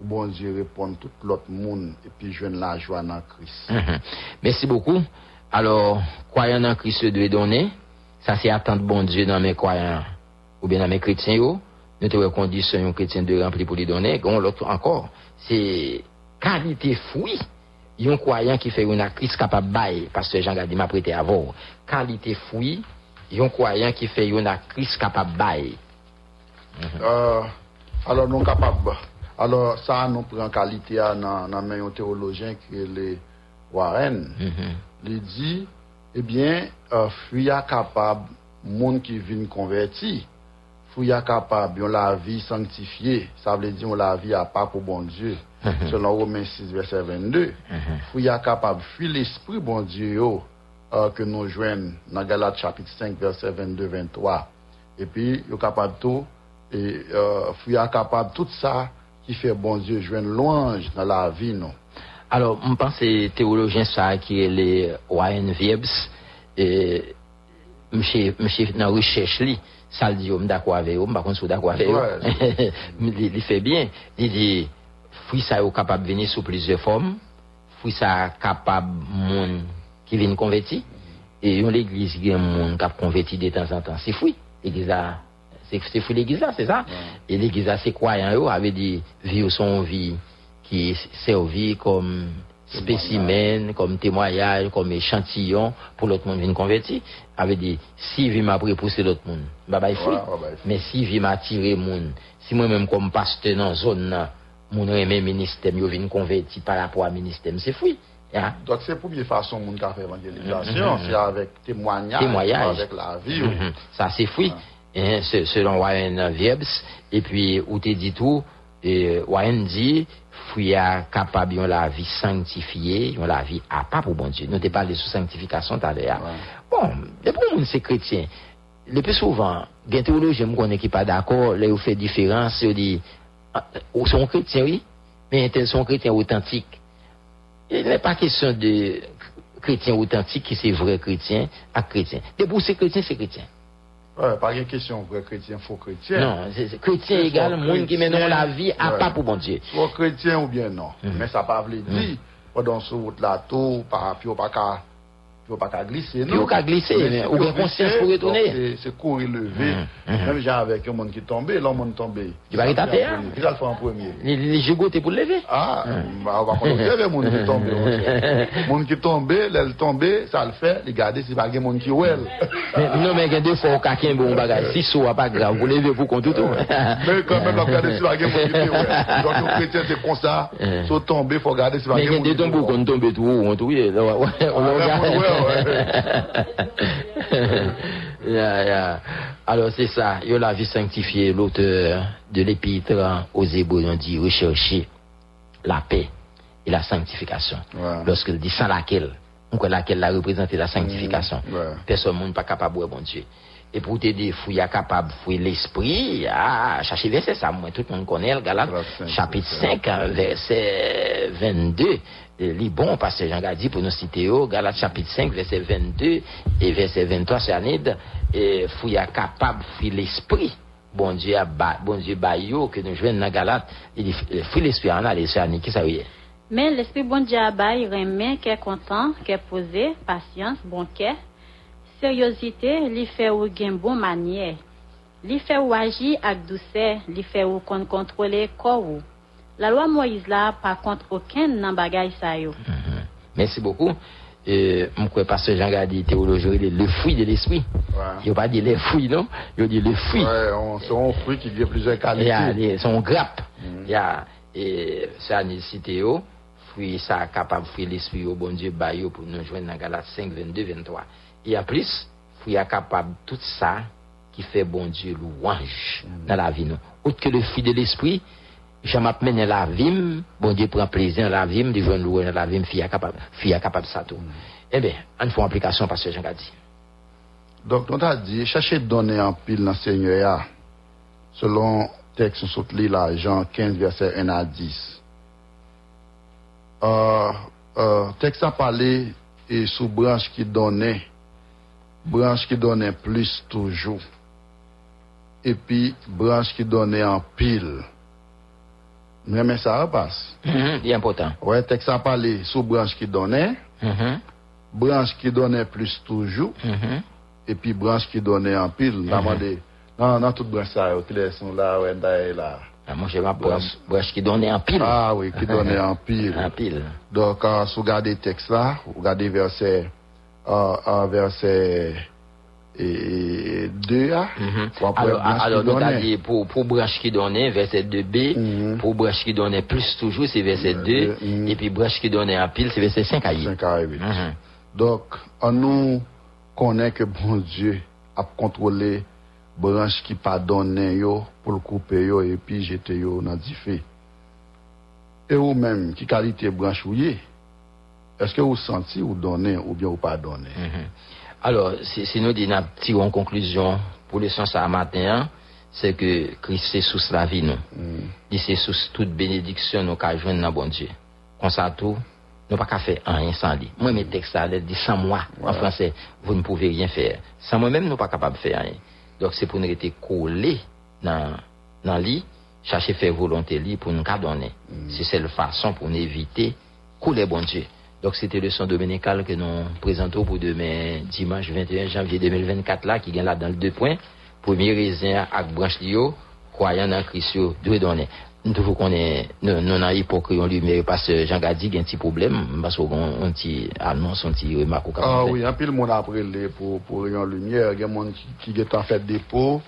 Speaker 6: Bon Dieu répondre tout l'autre monde et puis joindre la joie dans Christ.
Speaker 5: Mhm. Merci beaucoup. Alors, croyant en Christ doit donner, ça c'est attendre bon Dieu dans mes croyants ou bien dans mes chrétiens. yo. Nous te condition un chrétien de remplir pour les donner. On l'autre encore, c'est qualité fruit. Un croyant qui fait une Christ capable de bailler, parce que Jean Gadi m'a prêté avant. Qualité fruit, un croyant qui fait une Christ capable de bailler.
Speaker 6: Euh, alors, nous capables. Alors, sa nou pren kalite a nan, nan men yon teolojen ki le Warren. Mm -hmm. Li di, ebyen, eh uh, fuya kapab moun ki vin konverti. Fuya kapab yon la vi sanctifiye. Sa vle di yon la vi a pa pou bon Diyo.
Speaker 5: Mm -hmm.
Speaker 6: Selon Romain 6, verset 22. Mm -hmm. Fuya kapab fuy l'esprit bon Diyo yo uh, ke nou jwen nan Galat chapit 5, verset 22-23. Epi, yo kapab tou, e, uh, fuya kapab tout sa qui fait bon Dieu joindre louange dans la vie, non?
Speaker 5: Alors, je pense que théologien ça qui est le Warren Viebs. Et, monsieur, monsieur, dans recherche, li, ça le dit, je d'accord avec vous, par contre, je suis d'accord avec [LAUGHS] il, fait bien. Il dit, fruit ça est capable de venir sous plusieurs formes. Fruit ça est capable, monde qui vient convertir. Et une l'église, il y a un monde qui a converti de temps en temps. C'est fruit. L'église là, c'est fruit l'église là, c'est ça? Et l'église là, c'est croyant, yo, avait dit, vivre son vie qui est servi comme spécimen, comme témoignage, comme échantillon pour l'autre monde vient convertir. Avait dit, si vie m'a pousser l'autre monde, bah, bah,
Speaker 6: bah.
Speaker 5: Mais si vie m'a tiré monde, si moi-même comme pasteur dans la zone là, mon aimé ministère, yo vient convertir par rapport à ministère, c'est fruit. Hein?
Speaker 6: Donc, c'est pour une façon moun ka fait évangélisation, c'est avec témoignage,
Speaker 5: Témoignage.
Speaker 6: avec la vie.
Speaker 5: Mhm. Ça, c'est fruit. Hein, se- selon Warren Viebs. Et puis, où t'es dit tout, et Warren dit, fruit a capable yon la vie sanctifiée, yon la vie à pas pour bon Dieu. Nous t'ai parlé sous sanctification tout à l'heure. Bon, les pour moun c'est chrétien. Le plus souvent, gen théologien me connaît qui pas d'accord, là, ils fait différence, ils dit, ah, ou sont chrétiens, oui, mais ils sont chrétiens authentiques. Il n'est pas question de chrétien authentique qui c'est vrai chrétien à chrétien. Et pour ces chrétiens, c'est chrétien.
Speaker 6: Ouais, pas une question vrai chrétien, faux chrétien.
Speaker 5: Non, c'est chrétien égal, monde qui mène la vie à
Speaker 6: ouais.
Speaker 5: part pour bon Dieu.
Speaker 6: Soit chrétien ou bien non.
Speaker 5: Mhm.
Speaker 6: Mais ça pas veut dire, pendant ce route là, tout, pas, on pas qu'à, puis on pas qu'à glisser,
Speaker 5: Puis on qu'à glisser, mais on a conscience pour retourner.
Speaker 6: donc c'est- C'est courir lever.
Speaker 5: Mhm, mhm.
Speaker 6: Même j'ai avec un monde qui est tombé, l'homme est tombé.
Speaker 5: Il va arrêter à terre.
Speaker 6: Qui va le faire en premier?
Speaker 5: Les, les gigotés pour le lever?
Speaker 6: Ah, bah, on va connaître le monde qui est tombé. Le monde qui est tombé, l'elle tombé, ça le fait, regardez, c'est pas un monde qui est well.
Speaker 5: Mais, non, a deux fois au caquin, bon bagage. Si ça pas grave, vous levez pour compte tout. [LAUGHS]
Speaker 6: Mais quand même, regardez, c'est pas un monde qui est well. Donc, les chrétiens, c'est comme ça.
Speaker 5: Mhm.
Speaker 6: Sauf tomber, faut regarder, c'est pas
Speaker 5: Mais
Speaker 6: un
Speaker 5: il y a
Speaker 6: monde
Speaker 5: des
Speaker 6: qui est
Speaker 5: tombes
Speaker 6: well.
Speaker 5: qu'on tombe ouais, ouais, ouais, [LAUGHS] Alors c'est ça, il la vie sanctifiée, l'auteur de l'épître aux Hébreux on dit rechercher la paix et la sanctification.
Speaker 6: Ouais.
Speaker 5: Lorsqu'il dit sans laquelle, on croit laquelle la représente la sanctification.
Speaker 6: Mm, ouais.
Speaker 5: Personne n'est pas capable de bon Dieu. Et pour t'aider, fouiller capable de fouiller l'esprit, ah, chercher verset ça, moi tout le monde connaît le Galate, chapitre
Speaker 6: c'est ça.
Speaker 5: 5, hein, verset 22. Lis bon, parce que Jean dit pour nous citer, Galate chapitre 5, verset 22 et verset 23, c'est Anide, et fouille capable, fouille l'esprit. Bon Dieu, bon Dieu, que nous jouons dans Galate, il fouille l'esprit, dire?
Speaker 7: Men l'esprit bon Dieu qu'est content, posé, patience, bon cœur, seriosité, li fait ou manière. Li fait douceur, li fait ou corps. La loi Moïse là, par contre, aucun nan bagay sa yo.
Speaker 5: Mhm. Merci beaucoup. Euh, je crois pas que Jean Gadi, théologie, il est le fruit de l'esprit.
Speaker 6: Ouais.
Speaker 5: Il n'a pas dit les fruits, non? Il a dit le fruit.
Speaker 6: Ouais, on, c'est un fruit qui vient plusieurs
Speaker 5: Il y a
Speaker 6: qualités.
Speaker 5: les- son grappe.
Speaker 6: Mhm.
Speaker 5: Il y a, et ça, nous cité, fruit, ça, capable, fruit l'esprit, au bon Dieu, baillot, pour nous joindre dans Galates 5, 22, 23. Et en plus, fruit est capable, tout ça, qui fait bon Dieu louange dans la vie, nous. Autre que le fruit de l'esprit, je m'appelle la vie, bon Dieu prend plaisir la vie, de joindre louange dans la vie, fille capable, fille capable de ça tout. Eh bien, on fait application, parce que Jean a dit.
Speaker 6: Donc, on t'a dit, cherchez de donner en pile dans le Seigneur, selon texte sur lit là, Jean 15, verset 1 à 10. Euh, euh, texte a parlé et sous branche qui donnait, branche qui donnait plus toujours, et puis branche qui donnait en pile. Mais ça repasse.
Speaker 5: Mhm, Il est important.
Speaker 6: Ouais, texte a parlé sous branche qui donnait,
Speaker 5: Mhm,
Speaker 6: branche qui donnait plus toujours,
Speaker 5: mhm.
Speaker 6: et puis branche qui donnait en pile. Demandé, non, non, toute branche ça, les sont là, ouais, là, là.
Speaker 5: Ah, Moi, j'ai ma branche, branche qui donnait en pile.
Speaker 6: Ah oui, qui donnait en pile.
Speaker 5: En [LAUGHS] pile.
Speaker 6: Donc, euh, si vous regardez le texte là, vous regardez verset, euh, euh, verset et, 2 là,
Speaker 5: Mhm.
Speaker 6: vous apprenez
Speaker 5: Alors, alors nous pour, pour branche qui donnait, verset 2b,
Speaker 6: Mhm.
Speaker 5: pour branche qui donnait plus toujours, c'est verset 2,
Speaker 6: Mhm.
Speaker 5: et puis branche qui donnait en pile, c'est verset 5 à. Mhm.
Speaker 6: Donc, on nous connaît que bon Dieu a contrôlé branche qui pas donné yo pour le couper yo et puis jeter yo dans feu. Et ou même qui qualité branche ou yé? Est-ce que vous sentez ou donnez ou bien ou pas?
Speaker 5: Alors, si, si nous disons tirons en conclusion pour le sens à matin, hein, c'est que Christ c'est sous la vie nous.
Speaker 6: Mm.
Speaker 5: Il c'est sous toute bénédiction nous qu'a joindre dans bon Dieu. Comme ça tout, nous pas qu'à faire rien sans lui. Moi mes textes là dit sans moi en français, vous ne pouvez rien faire. Sans moi-même nous pas capable de faire rien. Donc c'est pour nous rester collés dans dans lui, chercher faire volonté lui pour nous donner. C'est cette façon pour nous éviter couler bon Dieu. Donc c'était le son dominical que nous présentons pour demain, dimanche 21 janvier 2024, là, qui vient là dans le deux points. Premier raisin avec branche lio, croyant en Christ, Dieu donné. Nous devons connaître, nous, nous, dans l'époque, lui mais parce que Jean Gadi a un petit problème, parce qu'on a un petit annonce, un petit remarque au
Speaker 6: Ah oui, un peu le monde après, pour, pour Rayon Lumière, il y a un monde qui, est en fait dépôt,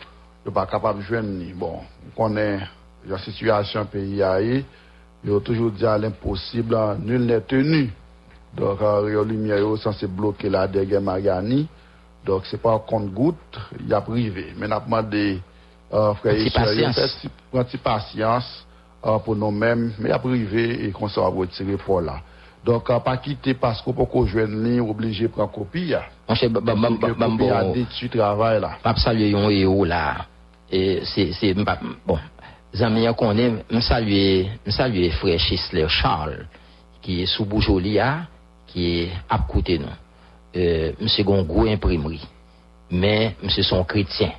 Speaker 6: il n'est pas capable de joindre. Bon, on connaît la situation pays, il a toujours dit à l'impossible, nul n'est tenu. Donc lumière yo censé bloquer la derrière Magani. Donc c'est pas compte goutte, il y a privé. Mais n'a demandé euh, frère et sœurs,
Speaker 5: patience.
Speaker 6: euh, pour nous-mêmes, mais à privé et qu'on soit retiré pour là. Donc, euh, pas quitter parce qu'on peut qu'on joigne ligne, obligé de prendre copie. hein.
Speaker 5: Mon cher, bam, bam,
Speaker 6: Copie
Speaker 5: bon.
Speaker 6: détruit travail là.
Speaker 5: M'a saluer yon héros là. Et c'est c'est bon. Zami qu'on est, me saluer, me saluer frère Chisler Charles qui est sous Boujoli là, qui a coûté nous. Euh, monsieur gon gros imprimerie. Mais monsieur son chrétien.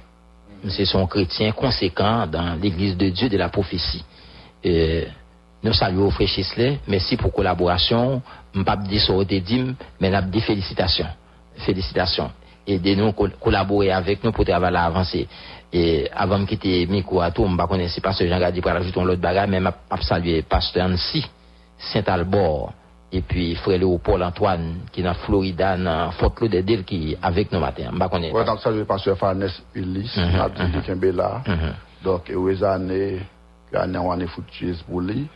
Speaker 5: Monsieur son chrétien conséquent dans l'église de Dieu de la prophétie. Euh, nous saluons frère Chisley. Merci pour collaboration. M'pas dit ça au dit, mais n'a dit félicitations. Félicitations. Et de nous col- collaborer avec nous pour travailler à avancer. Et avant de quitter micro à tout, m'pas connaître si pasteur Jean Gadi pour ajouter l'autre bagage, mais m'a m'a saluer pasteur Annecy, Saint-Albert, et puis frère Léopold Antoine, qui est dans Florida, dans Fort Lauderdale, qui est avec nous matin. Connaître.
Speaker 6: Ouais, donc saluer pasteur Farnes Ulysse,
Speaker 5: Mhm, mhm.
Speaker 6: Kembela.
Speaker 5: Mhm.
Speaker 6: Donc, heureuse année, que année on a foot cheese pour lui.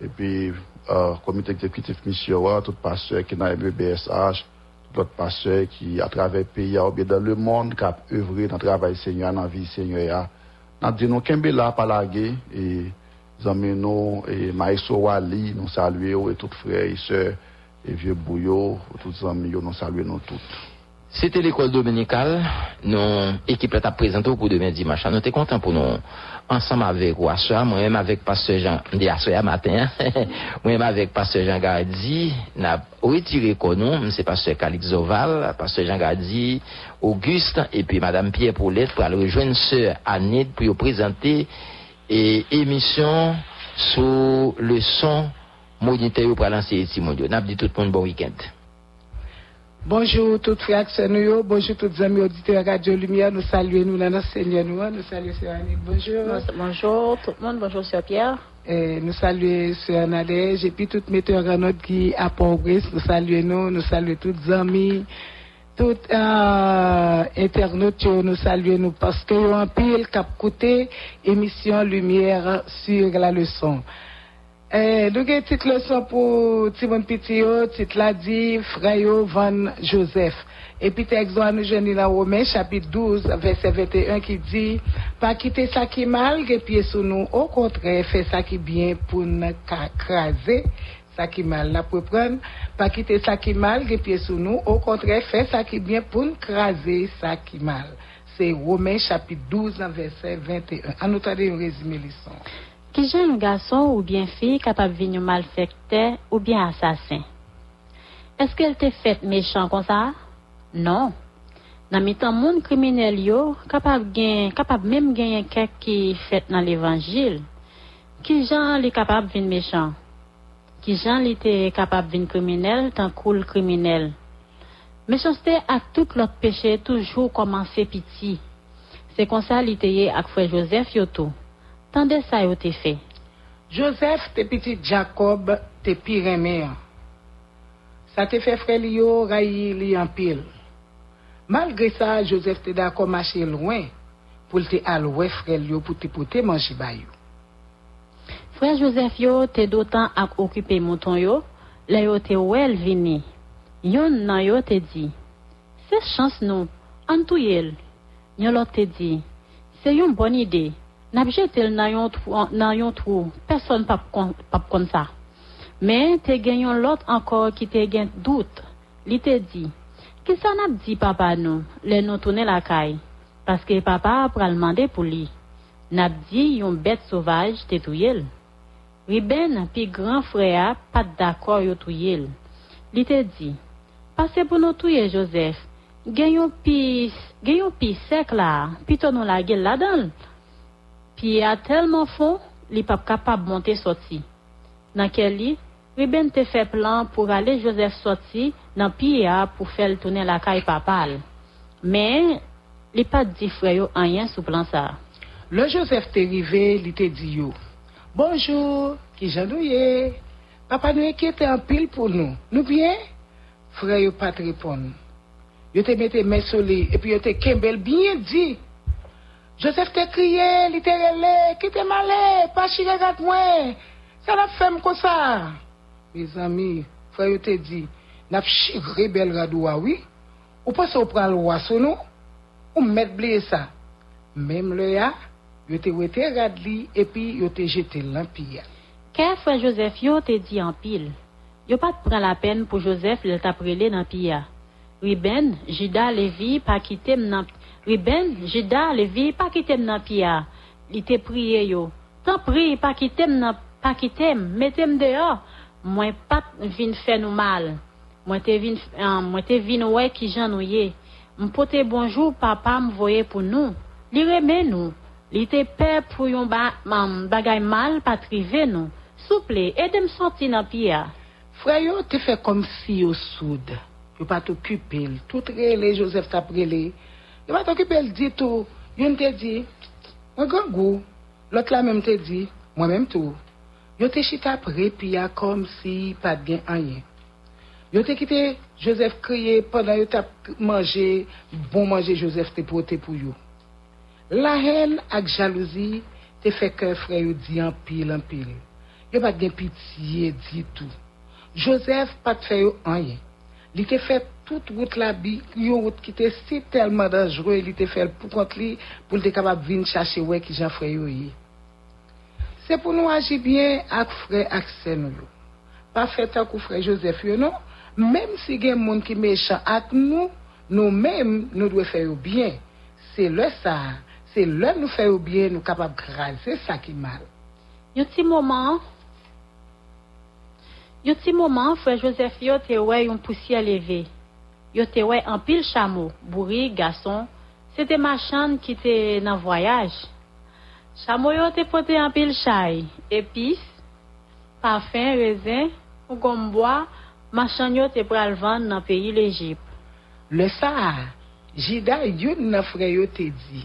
Speaker 6: Et puis, euh, comité exécutif mission, tout pasteur qui dans le BSH, tout autre pasteur qui, à travers le pays, ou bien dans le monde, qui a œuvré dans le travail Seigneur, dans la vie Seigneur. Nous disons, Kembela, pas la guerre, et, nous, et Maïso Wali, nous saluons, et tous frères et sœurs, et vieux bouillot, tous les amis, nous saluons nous tous.
Speaker 5: C'était l'école dominicale. Nous, équipe là, t'a présenté au cours de dimanche. Nous étions contents pour nous, ensemble avec Ouassa, moi-même avec Pasteur Jean, à matin, [LAUGHS] moi-même avec Pasteur Jean Gardi, n'a retiré nous, c'est Pasteur Calix Oval, Pasteur Jean Gardi, Auguste, et puis Madame Pierre Paulette pour aller rejoindre Sœur Annette pour présenter et émission sur le son monitaire pour lancer ici, mon Dieu. N'a dit tout le monde bon week-end.
Speaker 8: Bonjour toutes frères nous, bonjour toutes amis auditeurs Radio Lumière, nous saluons nous dans notre Seigneur nous, nous saluons Sœur Annick, bonjour.
Speaker 7: Bonjour tout le monde, bonjour Sœur Pierre.
Speaker 8: Et nous saluons Sœur Nadège et puis toutes metteurs en ordre qui à nous saluons nous, nous saluons toutes les amis, toutes euh, internautes, yo, nous saluons nous parce que yo en pile cap côté émission Lumière sur la leçon. Eh, nous avons une petite leçon pour Timon Pitio, petite la dit Frayo Van Joseph. Et puis, texte nous jeune dans Romains, chapitre 12, verset 21, qui dit, pas quitter ça qui mal, que pied sous nous, au contraire, fait ça qui bien pour nous craser, ça qui mal, la pour prendre, pas quitter ça qui mal, que pied sous nous, au contraire, fait ça qui bien pour nous craser, ça qui mal. C'est Romains, chapitre 12, verset 21. En nous tendez un résumé leçon.
Speaker 7: Qui un garçon ou bien fille capable de venir malfecteur ou bien assassin? Est-ce qu'elle t'est faite méchant comme ça? Non. Dans mi temps monde criminel yo, capable capable même gagner quelqu'un qui fait dans l'évangile. Qui jan li capable de méchant? ki jan li te kapab vin kriminel tan koul kriminel. Mechonste ak tout lot peche toujou komanse piti. Se konsa li te ye ak fwe Joseph yotou. Tande sa yo te fe.
Speaker 8: Joseph te piti Jacob te pi reme an. Sa te fe fre li yo rayi li an pil. Malgre sa, Joseph te da komache lwen pou te alwe fre li yo pou te pote manji bayou.
Speaker 7: Frère Joseph yo te d'autant ak occupé mouton yo, la yo te wel vini. Yon nan yo te di, se chance nou, an touyel. Yon lot te di, se yon bonne idée. Nap jetel nan yon trou, nan yon trou, personne pap kon, pap kon sa. Men te gen yon lot encore qui te gen doute. Li te di, ki sa nap di papa nou, le nou tourne la. Parce que papa pral mande pour li. Nap di yon bête sauvage te touyel. Riben api gran freya pat dakor yo touye l. Li te di, pase pou nou touye Josef, genyon pi, genyon pi sek la, pi ton nou la gel la dan. Pi a telman fon, li pap kapab monte soti. Nan ke li, Riben te fe plan pou ale Josef soti nan pi ya pou fel tounen la kay papal. Men, li pat di freyo anyen sou plan sa.
Speaker 8: Le Josef te rive, li te di yo. Bonjour, qui janouye? Papa nous inquiète en pile pour nous. Nous bien? Frère yo pas te répondre. Yo te mette lui, et puis yo te kembel bien dit. Joseph te crié, li te relé, qui te malé, pas chire avec moi. Ça n'a fait comme ça. Mes amis, frère yo te dit, n'a chire bel radoua, oui? Ou pas roi sur nous, ou mettre blé ça? Même le ya, yo te wete rad li epi yo te jete l'anpil.
Speaker 7: Kè fwe Josef yo te di anpil, yo pat pran la pen pou Josef le taprele nanpil ya. Riben, jida levi pa kitem nan... Riben, jida levi pa kitem nanpil ya. Li te priye yo. Tan pri pa kitem nan... Pa kitem, metem deyo. Mwen pat vin fè nou mal. Mwen te vin, um, mwen te vin wè ki jan nou ye. Mpote bonjou papa mvoye pou nou. Li reme nou. Li te pe pou yon ba, mam, bagay mal patrive nou. Souple, edem santi nan piya.
Speaker 8: Freyo te fe kom si yo soud. Yo pat t'okupe l. Tout rele, Joseph tap rele. Yo pat t'okupe l di tou. Yon te di, mwen gangou. Lot la menm te di, mwen menm tou. Yo te chita pre piya kom si pat gen anyen. Yo te kite Joseph kriye, pandan yo tap manje, bon manje Joseph te pote pou yo. La hen ak jalouzi te fe ke fre yo di anpil anpil. Yo pat gen pitiye di tou. Joseph pat fe yo anye. Li te fe tout wout la bi, yo wout ki te si telman danjre, li te fe pou kont li pou li te kabab vin chache we ki jan fre yo yi. Se pou nou aji bien ak fre ak sen yo. Pa fe tak ou fre Joseph yo non, mèm si gen moun ki mechan ak nou, nou mèm nou dwe fè yo bien. Se le sa a. se lè nou fè ou bie nou kapab krasè sa ki mal.
Speaker 7: Yon ti moman, yon ti moman, Frère Joseph yo te wè yon poussiè leve. Yo te wè an pil chamo, bouri, gason, se te machan ki te nan voyaj. Chamo yo te pote an pil chay, epis, parfum, rezin, ou gomboa, machan yo te pral van nan peyi l'Egypte.
Speaker 8: Le sa, jida yon nan frè yo te di,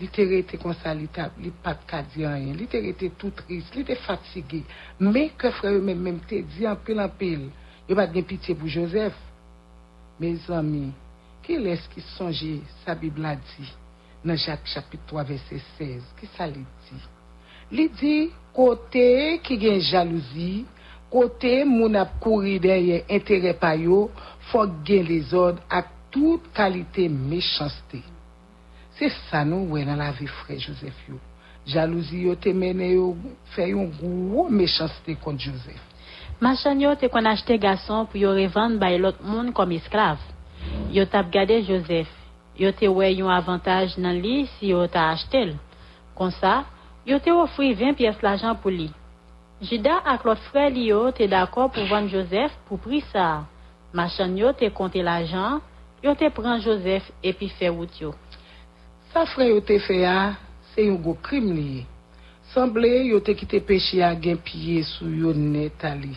Speaker 8: nous. Joseph, il était comme ça, il n'était pas de rien, il était tout triste, il était fatigué. Mais que frère même même te dit en pile en pile, il pas de pitié pour Joseph. Mes amis, quel est-ce qui songeait sa Bible a dit dans Jacques chapitre 3 verset 16? Qu'est-ce que ça dit? Il dit côté qui a jalousie, Côté moun ap kouri derrière intérêt pa yo, faut gen les ordres à toute qualité méchanceté. Se sa nou wè nan la vi frè Joseph yo. Jalouzi yo te mene yo fè yon gwo mechansite kont Joseph.
Speaker 7: Machan yo te kon achete gason pou yo revande bay lot moun kom esklav. Yo tap gade Joseph. Yo te wè yon avantaj nan li si yo ta achete l. Kon sa, yo te ofri 20 piyes l'ajan pou li. Jida ak lot frè li yo te d'akor pou vande Joseph pou pri sa. Machan yo te konte l'ajan, yo te pran Joseph epi fè wout yo.
Speaker 8: Sa frè yo te fe a, se yon go krim li. Semble yo te kite peche a gen piye sou yo net ali.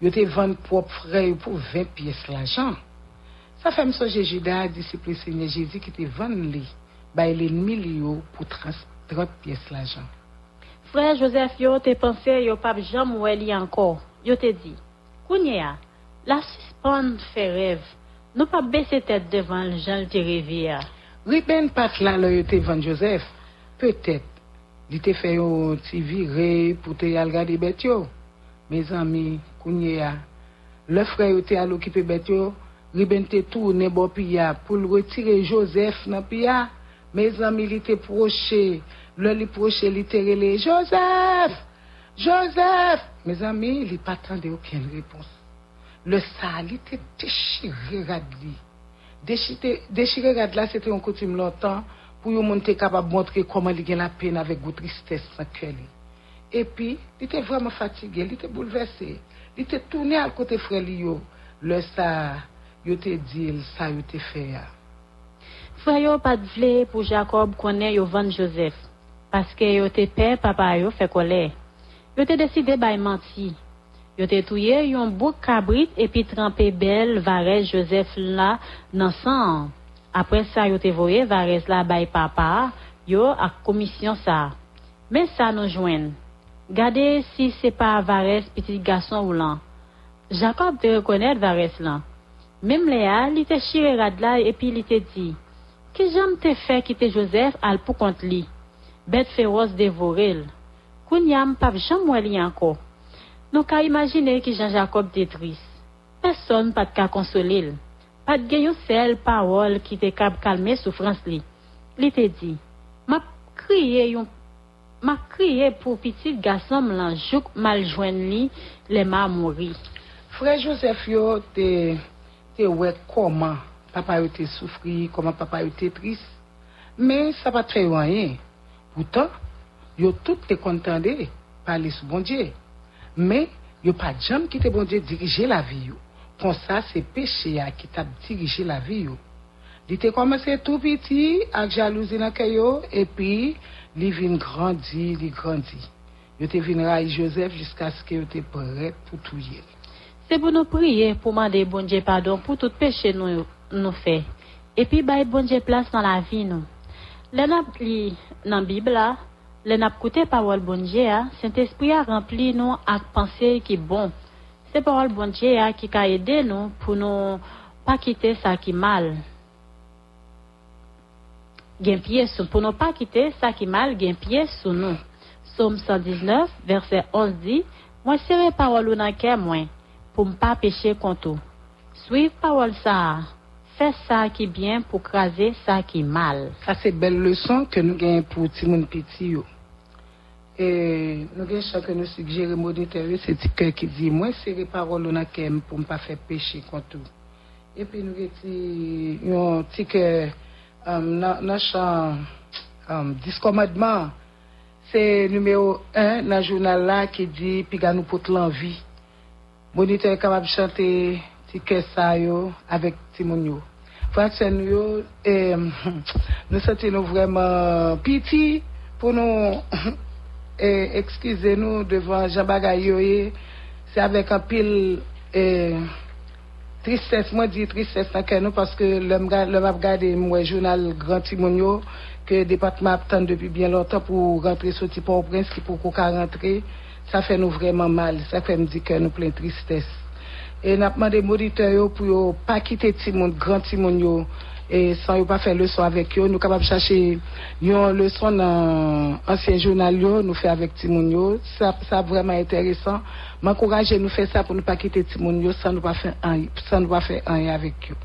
Speaker 8: Yo te vande prop frè yo pou 20 piyes l'ajan. Sa fèm soje Jida disipli se nye Jezi ki te vande li, bay mil yo pou 30 piyes
Speaker 7: Joseph yo te pense yo pap jam wè li ankor. Yo te di, kounye a, la suspend fè rev, nou pa bese tèt devan jan te.
Speaker 8: Riben pat la lo yo te van Joseph, petèt, li te fè yo ti vire pou te yal gade bet yo. Le frè yo te alo kipe bet yo, riben te tou ne bo piya pou l retire Joseph nan piya. Me zami li te proche, Le li proche li terele, Joseph! Joseph! Mes amis, li pas de aucune réponse. Le sa, li te déchiré rad li. Deshire rad la, se te yon koutim lontan, pou yon moun te kapab montre koman li gen la pen avèk gout tristès sa kè li. E pi, li te vreman fatigè, li te bouleversè, li te tounè al kote frè li yo, le sa, yo te dil, sa yo te fè
Speaker 7: ya. Ah. Frè yo pat vle pou Jacob konè yo van Joseph, paske yo te pe papa yo fè kolè. Yo te deside bay manti, Yo te touye yon bouk kabrit epi trempe bel Vares Joseph la nan san. Apre sa yo te voye Vares la bay papa yo ak komisyon sa. Men sa nou jwen. Gade si se pa Vares piti gason ou lan. Jacob te rekonet Vares lan. Mem le a, li te shire rad la epi li te di. Ki jam te fe ki te Joseph al pou kont li. Bet feroz devorel. Koun yam pap jam weli anko. Nou ka imagine ki Jean-Jacob detris. Person pat ka konsolil. Pat genyon sel pawol ki te kab kalme soufrans li. Li te di, ma kriye, yon, ma kriye pou pitit gasom lan jouk maljwen li le ma mouri.
Speaker 8: Frè Joseph yo te, te wek koman papa yo te soufri, koman papa yo te tris. Men sa pa tre wanyen. Poutan, yo tout te kontande pali sou bondye. Men yo pa jam ki te bondye dirije la vi yo. Sa se peche ya ki ta dirije la vi yo. Li te komanse tou piti ak jalouzi nan kayo epi... li vin grandi, li grandi. Yo te vin ray Joseph jiska ske yo te pret pou touye.
Speaker 7: Se pou nou priye pou mande bonje pardon pou tout peche nou, nou fe. Epi bay bonje plas nan la vi nou. Le nap li nan Bibla, le nap koute parol bonje a, sent espri a rempli nou ak panse ki bon. Se parol bonje a ki ka ede nou pou nou pa kite sa ki mal. gen piye sou pou nou pa kite sa ki mal gen piye sou nou. Somme 119, verset 11 di, mwen sere parol ou nan ke mwen, pou m pa peche kontou. Suiv parol sa, fe sa ki bien pou kraze sa ki mal.
Speaker 8: Sa se bel leson ke nou gen pou timoun piti yo. E nou gen chake nou sugjere moditere, se ti ke ki di, mwen sere parol ou nan ke mwen pou m pa fe peche kontou. E pi nou gen ti, yon ti ke... nan chan diskomadman se numero 1 nan jounal la ki di pi ganou pot lanvi bonite e kamab chante ti kesa yo avek ti moun yo franse nou yo. Nou sante nou vreman piti pou nou [LAUGHS] ekskize nou devan jambaga yo ye se avek an pil e Tristesse, mwen di tristesse nan ken nou paske lèm ap gade mwen jounal Grand Timonio ke depatman ap tan depi bien lontan pou rentre sou ti pou prens ki pou kou ka rentre sa fè nou vreman mal, sa fè mdi ken nou plen tristesse. E napman de moditeyo pou yo pa kite Timon, Grand Timonio e san yo pa fè leson avèk yo, nou kapap chache yon leson nan ansyen jounal yo nou fè avèk Timon yo, sa vreman enteresan. M'ankouraje nou fè sa pou nou pa kite Timon yo, san nou pa fè anye avèk yo.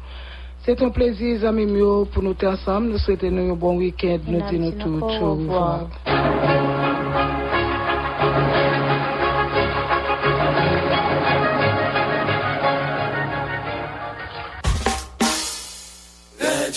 Speaker 8: Sè ton plezi, zami myo, pou nou te ansam, nou souwete nou yon bon wikend, nou te nou tout, chou revoir.